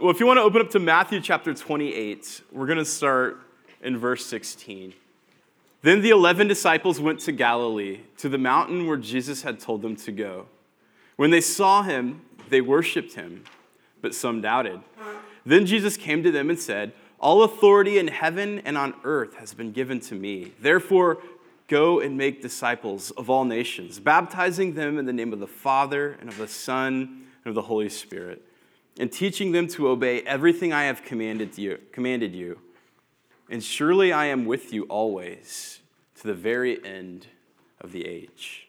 Well, if you want to open up to Matthew chapter 28, we're going to start in verse 16. Then the eleven disciples went to Galilee, to the mountain where Jesus had told them to go. When they saw him, they worshiped him, but some doubted. Then Jesus came to them and said, All authority in heaven and on earth has been given to me. Therefore, go and make disciples of all nations, baptizing them in the name of the Father and of the Son and of the Holy Spirit and teaching them to obey everything I have commanded you, commanded you. And surely I am with you always to the very end of the age.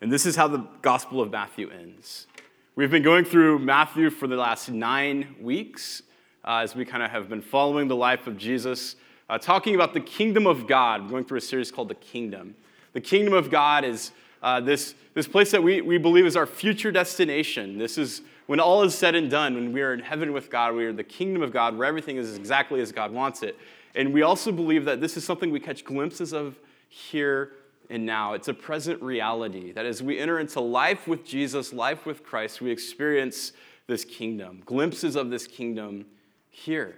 And this is how the Gospel of Matthew ends. We've been going through Matthew for the last nine weeks uh, as we kind of have been following the life of Jesus, uh, talking about the kingdom of God, We're going through a series called The Kingdom. The kingdom of God is uh, this, this place that we, we believe is our future destination. This is when all is said and done, when we are in heaven with God, we are the kingdom of God where everything is exactly as God wants it. And we also believe that this is something we catch glimpses of here and now. It's a present reality that as we enter into life with Jesus, life with Christ, we experience this kingdom, glimpses of this kingdom here.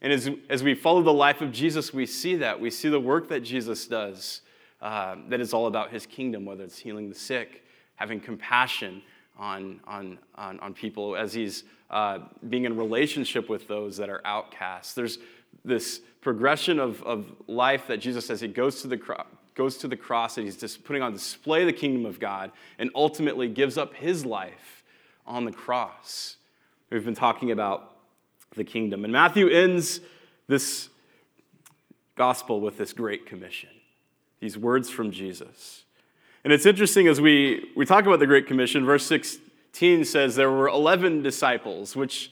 And as, as we follow the life of Jesus, we see that. We see the work that Jesus does uh, that is all about his kingdom, whether it's healing the sick, having compassion, on, on, on, on people as he's uh, being in relationship with those that are outcasts. There's this progression of, of life that Jesus says he goes to the cross goes to the cross and he's just putting on display the kingdom of God and ultimately gives up his life on the cross. We've been talking about the kingdom. And Matthew ends this gospel with this great commission, these words from Jesus. And it's interesting as we, we talk about the Great Commission, verse 16 says there were 11 disciples, which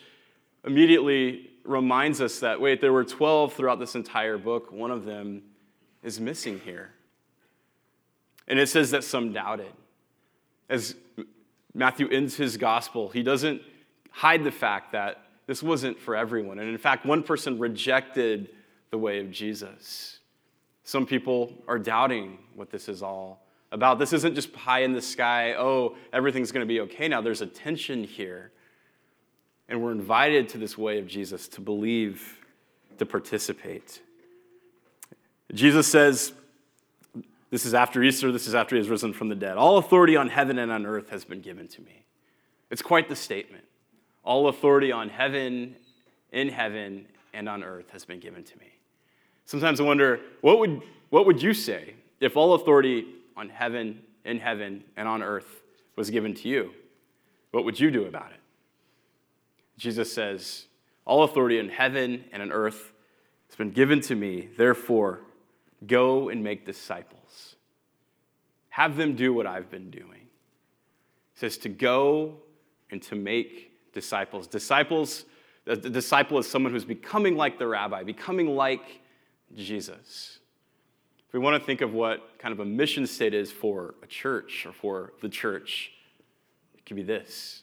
immediately reminds us that, wait, there were 12 throughout this entire book. One of them is missing here. And it says that some doubted. As Matthew ends his gospel, he doesn't hide the fact that this wasn't for everyone. And in fact, one person rejected the way of Jesus. Some people are doubting what this is all about this isn't just pie in the sky, oh, everything's going to be okay now. There's a tension here. And we're invited to this way of Jesus to believe, to participate. Jesus says, this is after Easter, this is after he has risen from the dead. All authority on heaven and on earth has been given to me. It's quite the statement. All authority on heaven, in heaven, and on earth has been given to me. Sometimes I wonder, what would, what would you say if all authority on heaven, in heaven, and on earth was given to you, what would you do about it? Jesus says, All authority in heaven and on earth has been given to me. Therefore, go and make disciples. Have them do what I've been doing. He says to go and to make disciples. Disciples, the disciple is someone who's becoming like the rabbi, becoming like Jesus we want to think of what kind of a mission state is for a church or for the church, it could be this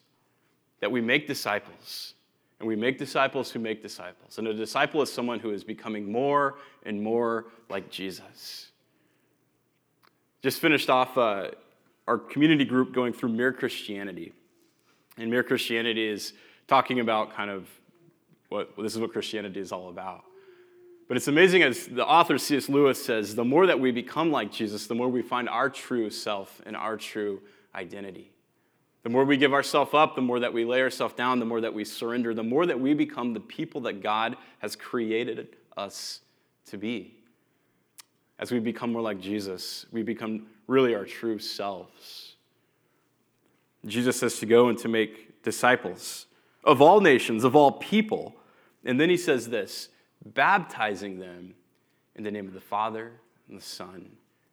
that we make disciples. And we make disciples who make disciples. And a disciple is someone who is becoming more and more like Jesus. Just finished off uh, our community group going through Mere Christianity. And Mere Christianity is talking about kind of what well, this is what Christianity is all about. But it's amazing as the author C.S. Lewis says the more that we become like Jesus, the more we find our true self and our true identity. The more we give ourselves up, the more that we lay ourselves down, the more that we surrender, the more that we become the people that God has created us to be. As we become more like Jesus, we become really our true selves. Jesus says to go and to make disciples of all nations, of all people. And then he says this baptizing them in the name of the Father, and the Son,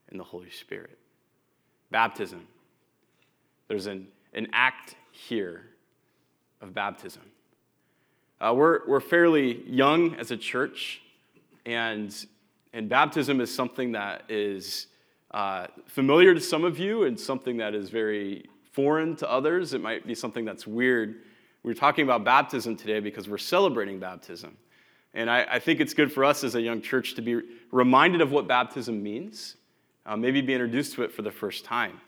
and the Holy Spirit. Baptism. There's an, an act here of baptism. Uh, we're, we're fairly young as a church, and, and baptism is something that is uh, familiar to some of you and something that is very foreign to others. It might be something that's weird. We're talking about baptism today because we're celebrating baptism. And I, I, think it's good for us as a young church to be reminded of what baptism means, uh, maybe be introduced to it for the first time.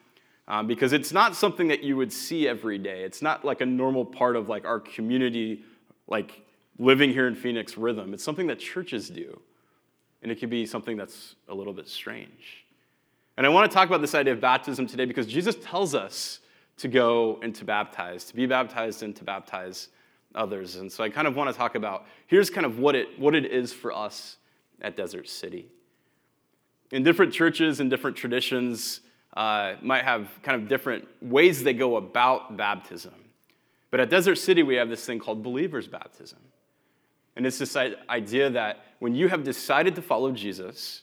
Um, because it's not something that you would see every day. It's not like a normal part of like our community like living here in Phoenix rhythm. It's something that churches do. And it can be something that's a little bit strange. And I want to talk about this idea of baptism today because Jesus tells us to go and to baptize, to be baptized and to baptize others. And so I kind of want to talk about here's kind of what it, what it is for us at Desert City. In different churches and different traditions, uh, might have kind of different ways they go about baptism. But at Desert City, we have this thing called believer's baptism. And it's this idea that when you have decided to follow Jesus,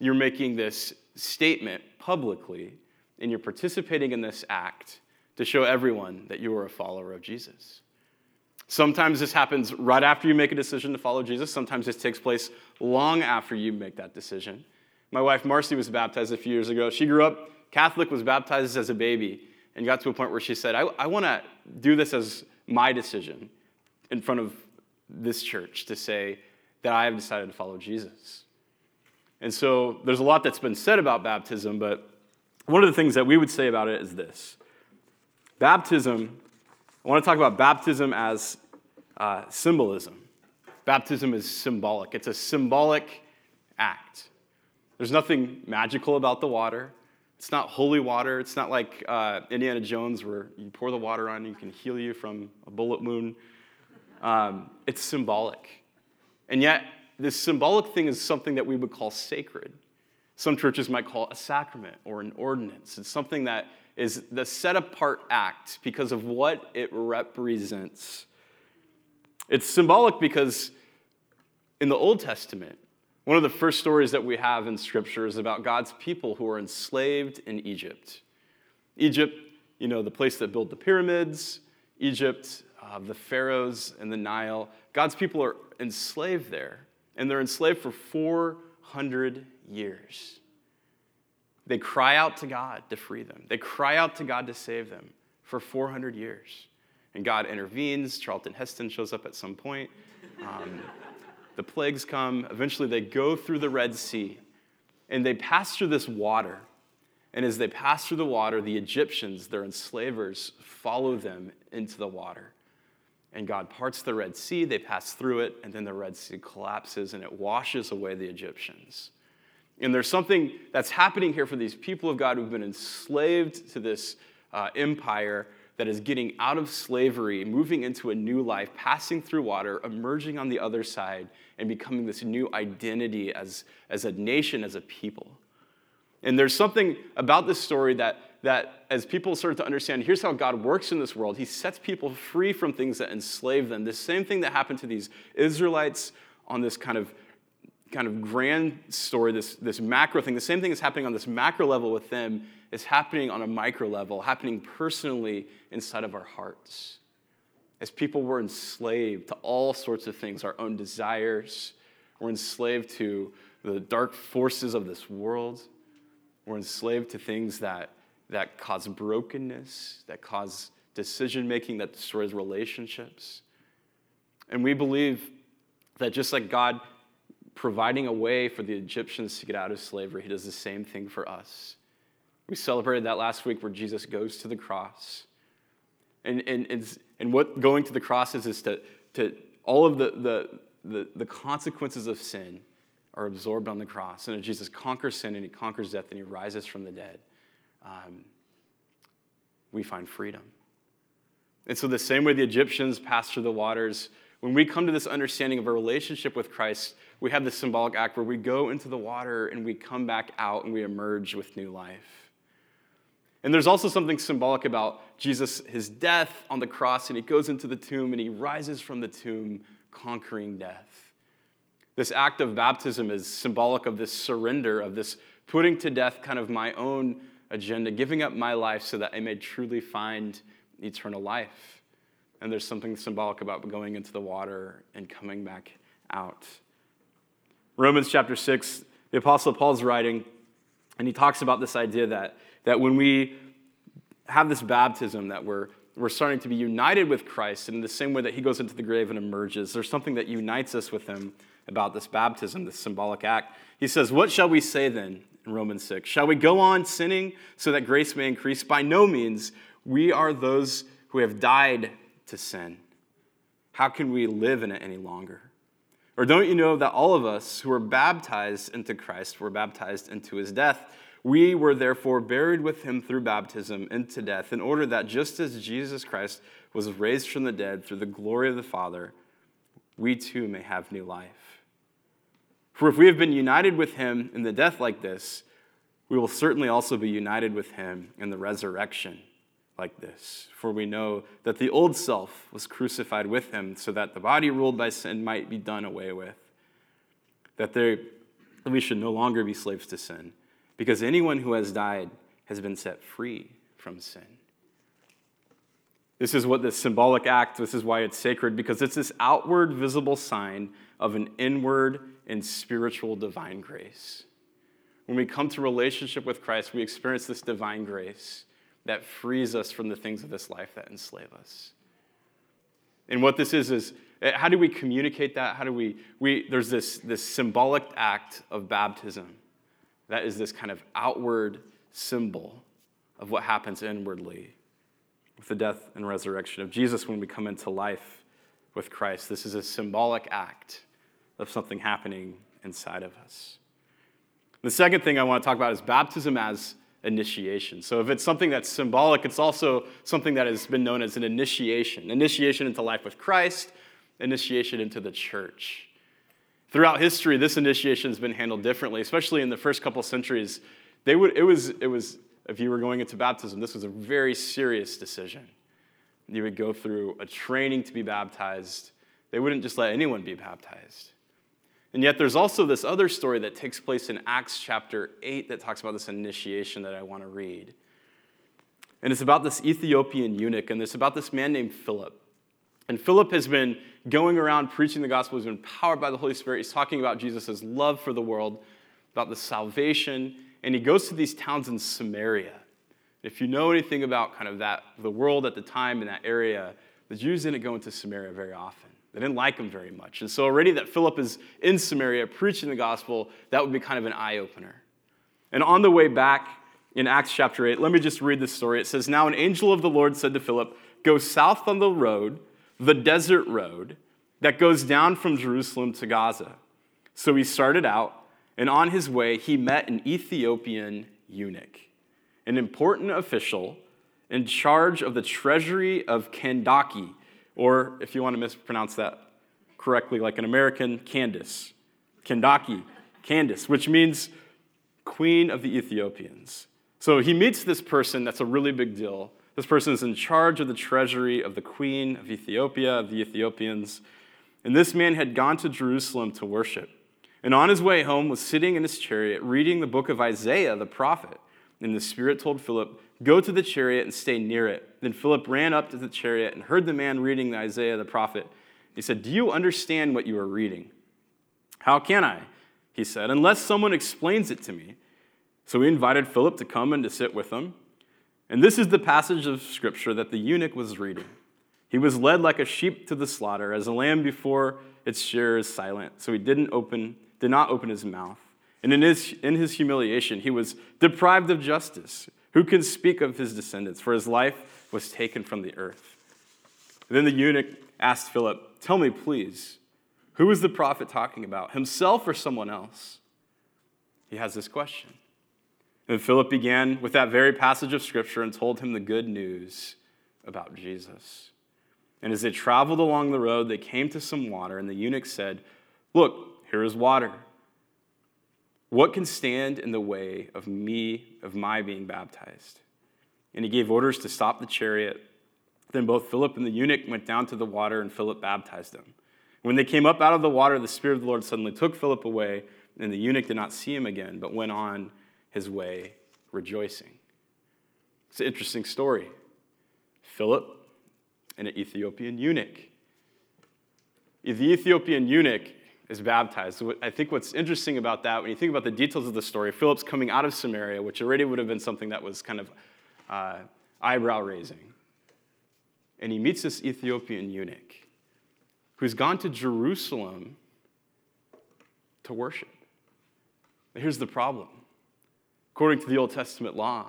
you're making this statement publicly and you're participating in this act to show everyone that you are a follower of Jesus. Sometimes this happens right after you make a decision to follow Jesus. Sometimes this takes place long after you make that decision. My wife Marcy was baptized a few years ago. She grew up Catholic, was baptized as a baby, and got to a point where she said, I, I want to do this as my decision in front of this church to say that I have decided to follow Jesus. And so there's a lot that's been said about baptism, but one of the things that we would say about it is this baptism, I want to talk about baptism as uh, symbolism. Baptism is symbolic, it's a symbolic act. There's nothing magical about the water. It's not holy water. It's not like uh, Indiana Jones where you pour the water on and you can heal you from a bullet wound. Um, it's symbolic. And yet, this symbolic thing is something that we would call sacred. Some churches might call a sacrament or an ordinance. It's something that is the set apart act because of what it represents. It's symbolic because in the Old Testament, one of the first stories that we have in Scripture is about God's people who are enslaved in Egypt. Egypt, you know, the place that built the pyramids, Egypt, uh, the pharaohs and the Nile. God's people are enslaved there, and they're enslaved for 400 years. They cry out to God to free them, they cry out to God to save them for 400 years. And God intervenes. Charlton Heston shows up at some point. Um, the plagues come. Eventually, they go through the Red Sea and they pass through this water. And as they pass through the water, the Egyptians, their enslavers, follow them into the water and God parts the Red Sea, they pass through it, and then the Red Sea collapses and it washes away the Egyptians. And there's something that's happening here for these people of God who've been enslaved to this uh, empire that is getting out of slavery, moving into a new life, passing through water, emerging on the other side, and becoming this new identity as, as a nation, as a people. And there's something about this story that that as people start to understand, here's how God works in this world, He sets people free from things that enslave them. The same thing that happened to these Israelites on this kind of kind of grand story, this, this macro thing, the same thing is happening on this macro level with them is happening on a micro level, happening personally inside of our hearts. As people were enslaved to all sorts of things, our own desires, we're enslaved to the dark forces of this world, we're enslaved to things that that cause brokenness, that cause decision making that destroys relationships. And we believe that just like God providing a way for the Egyptians to get out of slavery, He does the same thing for us. We celebrated that last week where Jesus goes to the cross. And, and, and, and what going to the cross is, is to, to all of the, the, the, the consequences of sin are absorbed on the cross. And Jesus conquers sin and he conquers death and he rises from the dead um, we find freedom. And so, the same way the Egyptians passed through the waters, when we come to this understanding of a relationship with Christ, we have this symbolic act where we go into the water and we come back out and we emerge with new life. And there's also something symbolic about Jesus, his death on the cross, and he goes into the tomb and he rises from the tomb, conquering death. This act of baptism is symbolic of this surrender, of this putting to death kind of my own agenda, giving up my life so that I may truly find eternal life. And there's something symbolic about going into the water and coming back out. Romans chapter 6, the Apostle Paul's writing, and he talks about this idea that, that when we have this baptism, that we're, we're starting to be united with Christ, and in the same way that he goes into the grave and emerges, there's something that unites us with him about this baptism, this symbolic act. He says, What shall we say then? in Romans 6. Shall we go on sinning so that grace may increase? By no means. We are those who have died to sin. how can we live in it any longer? Or don't you know that all of us who were baptized into Christ were baptized into his death? We were therefore buried with him through baptism into death, in order that just as Jesus Christ was raised from the dead through the glory of the Father, we too may have new life. For if we have been united with him in the death like this, we will certainly also be united with him in the resurrection like this. For we know that the old self was crucified with him so that the body ruled by sin might be done away with, that, there, we should no longer be slaves to sin, because anyone who has died has been set free from sin. This is what this symbolic act, this is why it's sacred, because it's this outward visible sign of an inward and spiritual divine grace. When we come to relationship with Christ, we experience this divine grace that frees us from the things of this life that enslave us. And what this is is eh, how do we communicate that? How do we, we there's this, this symbolic act of baptism that is this kind of outward symbol of what happens inwardly with the death and resurrection of Jesus when we come into life with Christ. This is a symbolic act of something happening inside of us. The second thing I want to talk about is baptism as initiation. So if it's something that's symbolic, it's also something that has been known as an initiation initiation into life with Christ, initiation into the church. Throughout history, this initiation has been handled differently, especially in the first couple centuries. They would, it, was, it was, if you were going into baptism, this was a very serious decision. You would go through a training to be baptized. They wouldn't just let anyone be baptized. And yet, there's also this other story that takes place in Acts chapter 8 that talks about this initiation that I want to read. And it's about this Ethiopian eunuch, and it's about this man named Philip. And Philip has been going around preaching the gospel, he's been empowered by the Holy Spirit. He's talking about Jesus' love for the world, about the salvation, and he goes to these towns in Samaria. If you know anything about kind of that, the world at the time in that area, the Jews didn't go into Samaria very often. They didn't like him very much. And so, already that Philip is in Samaria preaching the gospel, that would be kind of an eye opener. And on the way back in Acts chapter 8, let me just read this story. It says, Now an angel of the Lord said to Philip, Go south on the road, the desert road, that goes down from Jerusalem to Gaza. So he started out, and on his way, he met an Ethiopian eunuch, an important official in charge of the treasury of Kandake or if you want to mispronounce that correctly, like an American, Candace. Kandake, Candace, which means queen of the Ethiopians. So he meets this person, that's a really big deal. This person is in charge of the treasury of the queen of Ethiopia, of the Ethiopians. And this man had gone to Jerusalem to worship. And on his way home was sitting in his chariot reading the book of Isaiah the prophet. And the Spirit told Philip, Go to the chariot and stay near it. Then Philip ran up to the chariot and heard the man reading Isaiah the prophet. He said, Do you understand what you are reading? How can I? He said, Unless someone explains it to me. So he invited Philip to come and to sit with him. And this is the passage of scripture that the eunuch was reading. He was led like a sheep to the slaughter, as a lamb before its shearer is silent. So he didn't open, did not open his mouth. And in his, in his humiliation, he was deprived of justice. Who can speak of his descendants? For his life was taken from the earth. And Then the eunuch asked Philip, Tell me, please, who is the prophet talking about, himself or someone else? He has this question. And Philip began with that very passage of scripture and told him the good news about Jesus. And as they traveled along the road, they came to some water, and the eunuch said, Look, here is water. What can stand in the way of me, of my being baptized? And he gave orders to stop the chariot. Then both Philip and the eunuch went down to the water, and Philip baptized them. When they came up out of the water, the Spirit of the Lord suddenly took Philip away, and the eunuch did not see him again, but went on his way rejoicing. It's an interesting story. Philip and an Ethiopian eunuch. The Ethiopian eunuch is baptized. So I think what's interesting about that, when you think about the details of the story, Philip's coming out of Samaria, which already would have been something that was kind of uh, eyebrow raising. And he meets this Ethiopian eunuch who's gone to Jerusalem to worship. Here's the problem according to the Old Testament law,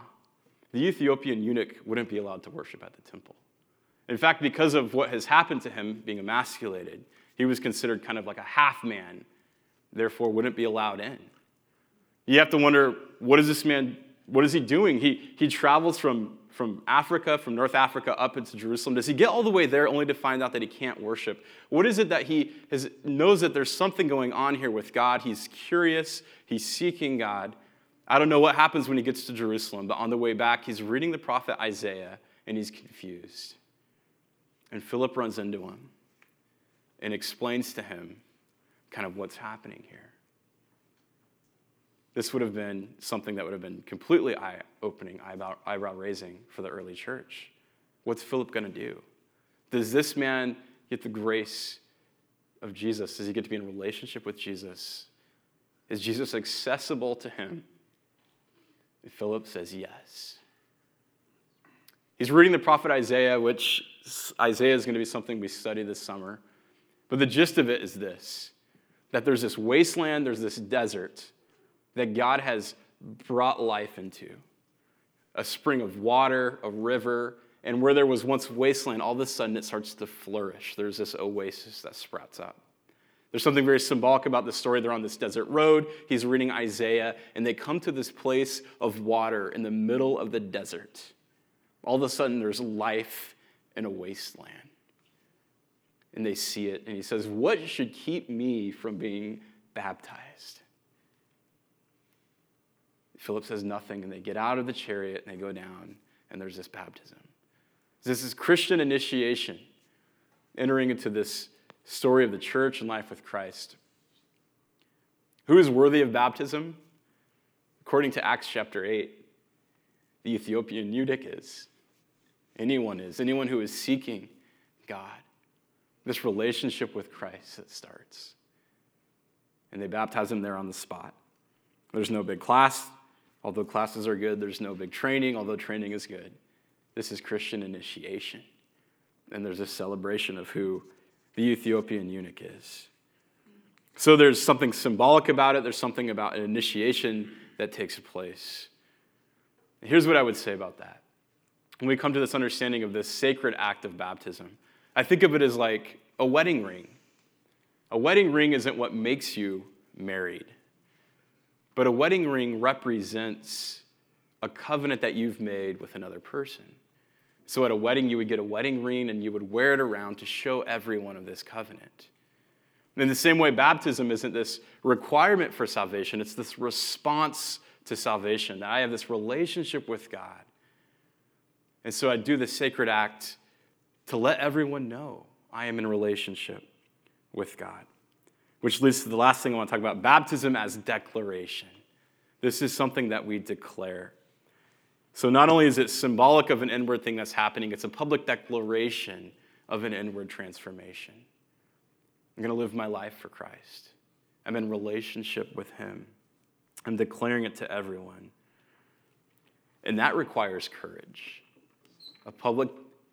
the Ethiopian eunuch wouldn't be allowed to worship at the temple. In fact, because of what has happened to him being emasculated, he was considered kind of like a half man, therefore wouldn't be allowed in. You have to wonder what is this man, what is he doing? He, he travels from, from Africa, from North Africa, up into Jerusalem. Does he get all the way there only to find out that he can't worship? What is it that he has, knows that there's something going on here with God? He's curious, he's seeking God. I don't know what happens when he gets to Jerusalem, but on the way back, he's reading the prophet Isaiah and he's confused. And Philip runs into him and explains to him kind of what's happening here. This would have been something that would have been completely eye opening, eyebrow raising for the early church. What's Philip going to do? Does this man get the grace of Jesus? Does he get to be in relationship with Jesus? Is Jesus accessible to him? And Philip says yes. He's reading the prophet Isaiah, which Isaiah is going to be something we study this summer. But the gist of it is this that there's this wasteland, there's this desert that God has brought life into a spring of water, a river, and where there was once wasteland, all of a sudden it starts to flourish. There's this oasis that sprouts up. There's something very symbolic about the story. They're on this desert road. He's reading Isaiah, and they come to this place of water in the middle of the desert. All of a sudden, there's life in a wasteland. And they see it, and he says, What should keep me from being baptized? Philip says nothing, and they get out of the chariot and they go down, and there's this baptism. This is Christian initiation, entering into this story of the church and life with Christ. Who is worthy of baptism? According to Acts chapter 8, the Ethiopian eunuch is. Anyone is. Anyone who is seeking God. This relationship with Christ that starts. And they baptize him there on the spot. There's no big class. Although classes are good, there's no big training, although training is good. This is Christian initiation. And there's a celebration of who the Ethiopian eunuch is. So there's something symbolic about it, there's something about an initiation that takes place. Here's what I would say about that. When we come to this understanding of this sacred act of baptism, I think of it as like a wedding ring. A wedding ring isn't what makes you married, but a wedding ring represents a covenant that you've made with another person. So at a wedding, you would get a wedding ring and you would wear it around to show everyone of this covenant. in the same way, baptism isn't this requirement for salvation, it's this response to salvation that I have this relationship with God. And so I do the sacred act to let everyone know I am in relationship with God. Which leads to the last thing I want to talk about baptism as declaration. This is something that we declare. So not only is it symbolic of an inward thing that's happening, it's a public declaration of an inward transformation. I'm going to live my life for Christ. I'm in relationship with Him. I'm declaring it to everyone. And that requires courage, a public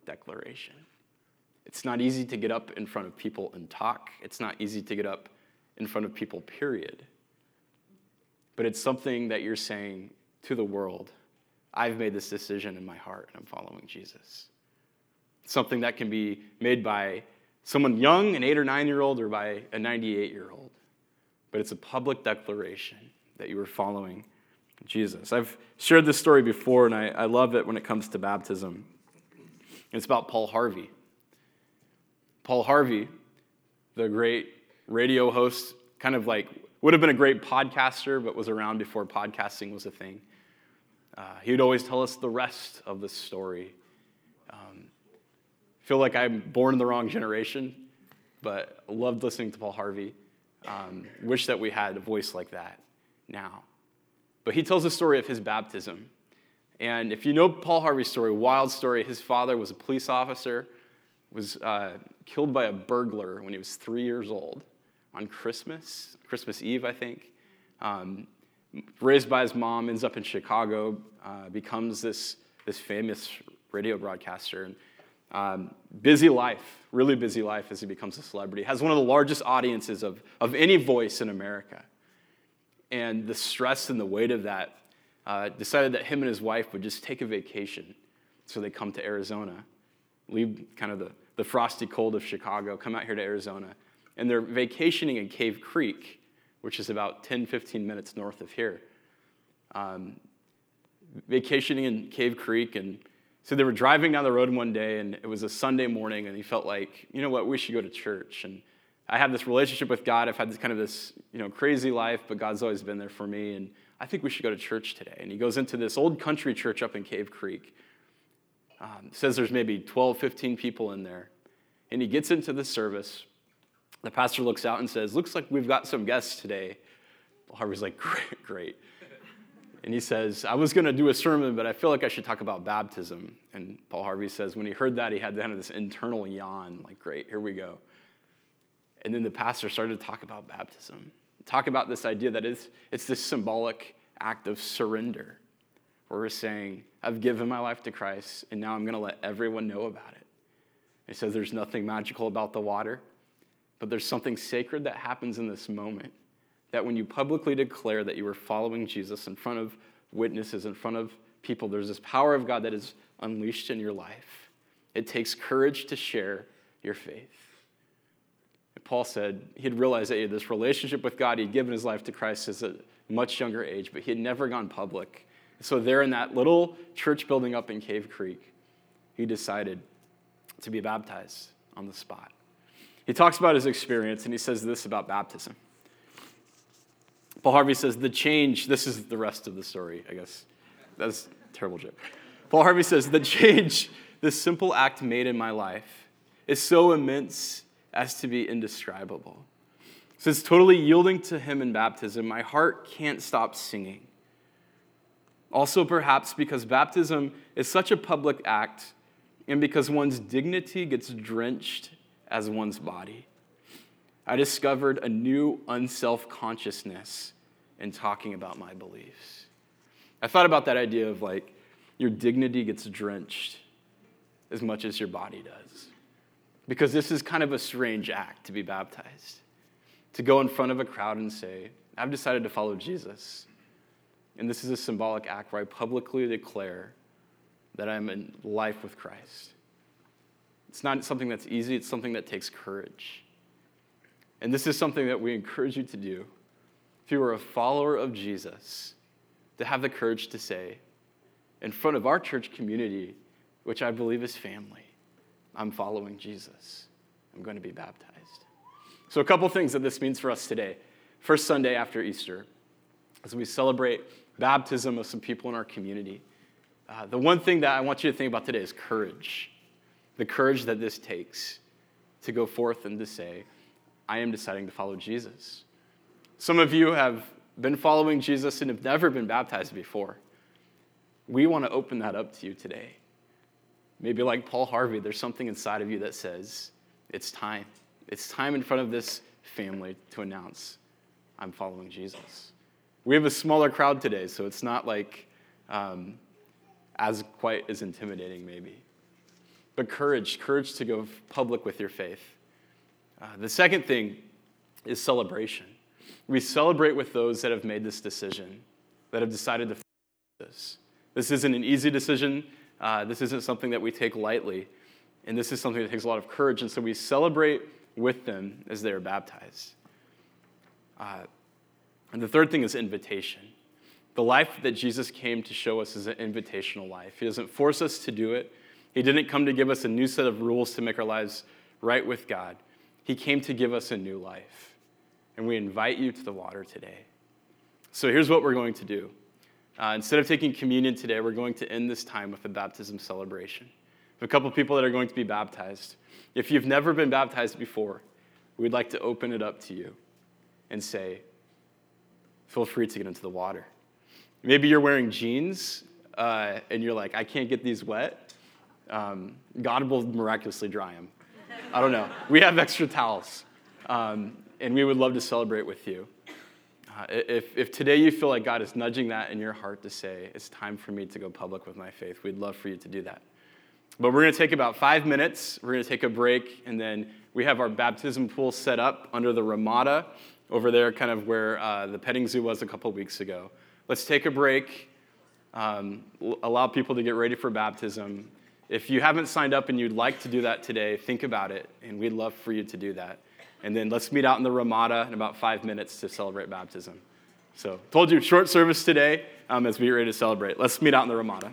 declaration. It's not easy to get up in front of people and talk. It's not easy to get up in front of people, period. But it's something that you're saying to the world I've made this decision in my heart and I'm following Jesus. Something that can be made by someone young, an eight or nine year old, or by a 98 year old. But it's a public declaration that you are following Jesus. I've shared this story before, and I, I love it when it comes to baptism. It's about Paul Harvey. Paul Harvey, the great radio host, kind of like would have been a great podcaster, but was around before podcasting was a thing. Uh, he would always tell us the rest of the story. Um, feel like I'm born in the wrong generation, but loved listening to Paul Harvey. Um, wish that we had a voice like that now. But he tells the story of his baptism. And if you know Paul Harvey's story, wild story, his father was a police officer, was uh, killed by a burglar when he was three years old on Christmas, Christmas Eve, I think. Um, raised by his mom, ends up in Chicago, uh, becomes this, this famous radio broadcaster. Um, busy life, really busy life as he becomes a celebrity. Has one of the largest audiences of, of any voice in America. And the stress and the weight of that uh, decided that him and his wife would just take a vacation. So they come to Arizona leave kind of the, the frosty cold of Chicago, come out here to Arizona, and they're vacationing in Cave Creek, which is about 10, 15 minutes north of here. Um, vacationing in Cave Creek, and so they were driving down the road one day, and it was a Sunday morning, and he felt like, you know what, we should go to church. And I have this relationship with God. I've had this kind of this, you know, crazy life, but God's always been there for me, and I think we should go to church today. And he goes into this old country church up in Cave Creek. Um, says there's maybe 12, 15 people in there. And he gets into the service. The pastor looks out and says, Looks like we've got some guests today. Harvey's like, Great, great. And he says, I was going to do a sermon, but I feel like I should talk about baptism. And Paul Harvey says, when he heard that, he had kind of this internal yawn, like, Great, here we go. And then the pastor started to talk about baptism, talk about this idea that it's, it's this symbolic act of surrender, where we're saying, I've given my life to Christ, and now I'm going to let everyone know about it. He says there's nothing magical about the water, but there's something sacred that happens in this moment. That when you publicly declare that you are following Jesus in front of witnesses, in front of people, there's this power of God that is unleashed in your life. It takes courage to share your faith. Paul said he had realized that he had this relationship with God. He'd given his life to Christ at a much younger age, but he had never gone public. So, there in that little church building up in Cave Creek, he decided to be baptized on the spot. He talks about his experience and he says this about baptism. Paul Harvey says, The change, this is the rest of the story, I guess. That's terrible joke. Paul Harvey says, The change this simple act made in my life is so immense as to be indescribable. Since totally yielding to Him in baptism, my heart can't stop singing. Also, perhaps because baptism is such a public act, and because one's dignity gets drenched as one's body, I discovered a new unself consciousness in talking about my beliefs. I thought about that idea of like your dignity gets drenched as much as your body does. Because this is kind of a strange act to be baptized. To go in front of a crowd and say, I've decided to follow Jesus. And this is a symbolic act where I publicly declare that I'm in life with Christ. It's not something that's easy, it's something that takes courage. And this is something that we encourage you to do. If you are a follower of Jesus, to have the courage to say, in front of our church community, which I believe is family, I'm following Jesus. I'm going to be baptized. So, a couple things that this means for us today. First Sunday after Easter, as we celebrate baptism of some people in our community, uh, the one thing that I want you to think about today is courage. The courage that this takes to go forth and to say, I am deciding to follow Jesus. Some of you have been following Jesus and have never been baptized before. We want to open that up to you today. Maybe like Paul Harvey, there's something inside of you that says, it's time. It's time in front of this family to announce, I'm following Jesus. We have a smaller crowd today, so it's not like um, as quite as intimidating, maybe. But courage, courage to go public with your faith. Uh, the second thing is celebration. We celebrate with those that have made this decision, that have decided to this. This isn't an easy decision. Uh, this isn't something that we take lightly, and this is something that takes a lot of courage. And so we celebrate with them as they are baptized. Uh, and the third thing is invitation. The life that Jesus came to show us is an invitational life. He doesn't force us to do it. He didn't come to give us a new set of rules to make our lives right with God. He came to give us a new life. And we invite you to the water today. So here's what we're going to do. Uh, instead of taking communion today, we're going to end this time with a baptism celebration. a couple people that are going to be baptized. If you've never been baptized before, we'd like to open it up to you and say, feel free to get into the water. Maybe you're wearing jeans uh, and you're like, I can't get these wet. Um, God will miraculously dry them. I don't know. We have extra towels, um, and we would love to celebrate with you. Uh, if, if today you feel like God is nudging that in your heart to say, it's time for me to go public with my faith, we'd love for you to do that. But we're going to take about five minutes. We're going to take a break, and then we have our baptism pool set up under the Ramada over there, kind of where uh, the petting zoo was a couple weeks ago. Let's take a break, um, allow people to get ready for baptism, If you haven't signed up and you'd like to do that today, think about it, and we'd love for you to do that. And then let's meet out in the Ramada in about five minutes to celebrate baptism. So, told you, short service today um, as we get ready to celebrate. Let's meet out in the Ramada.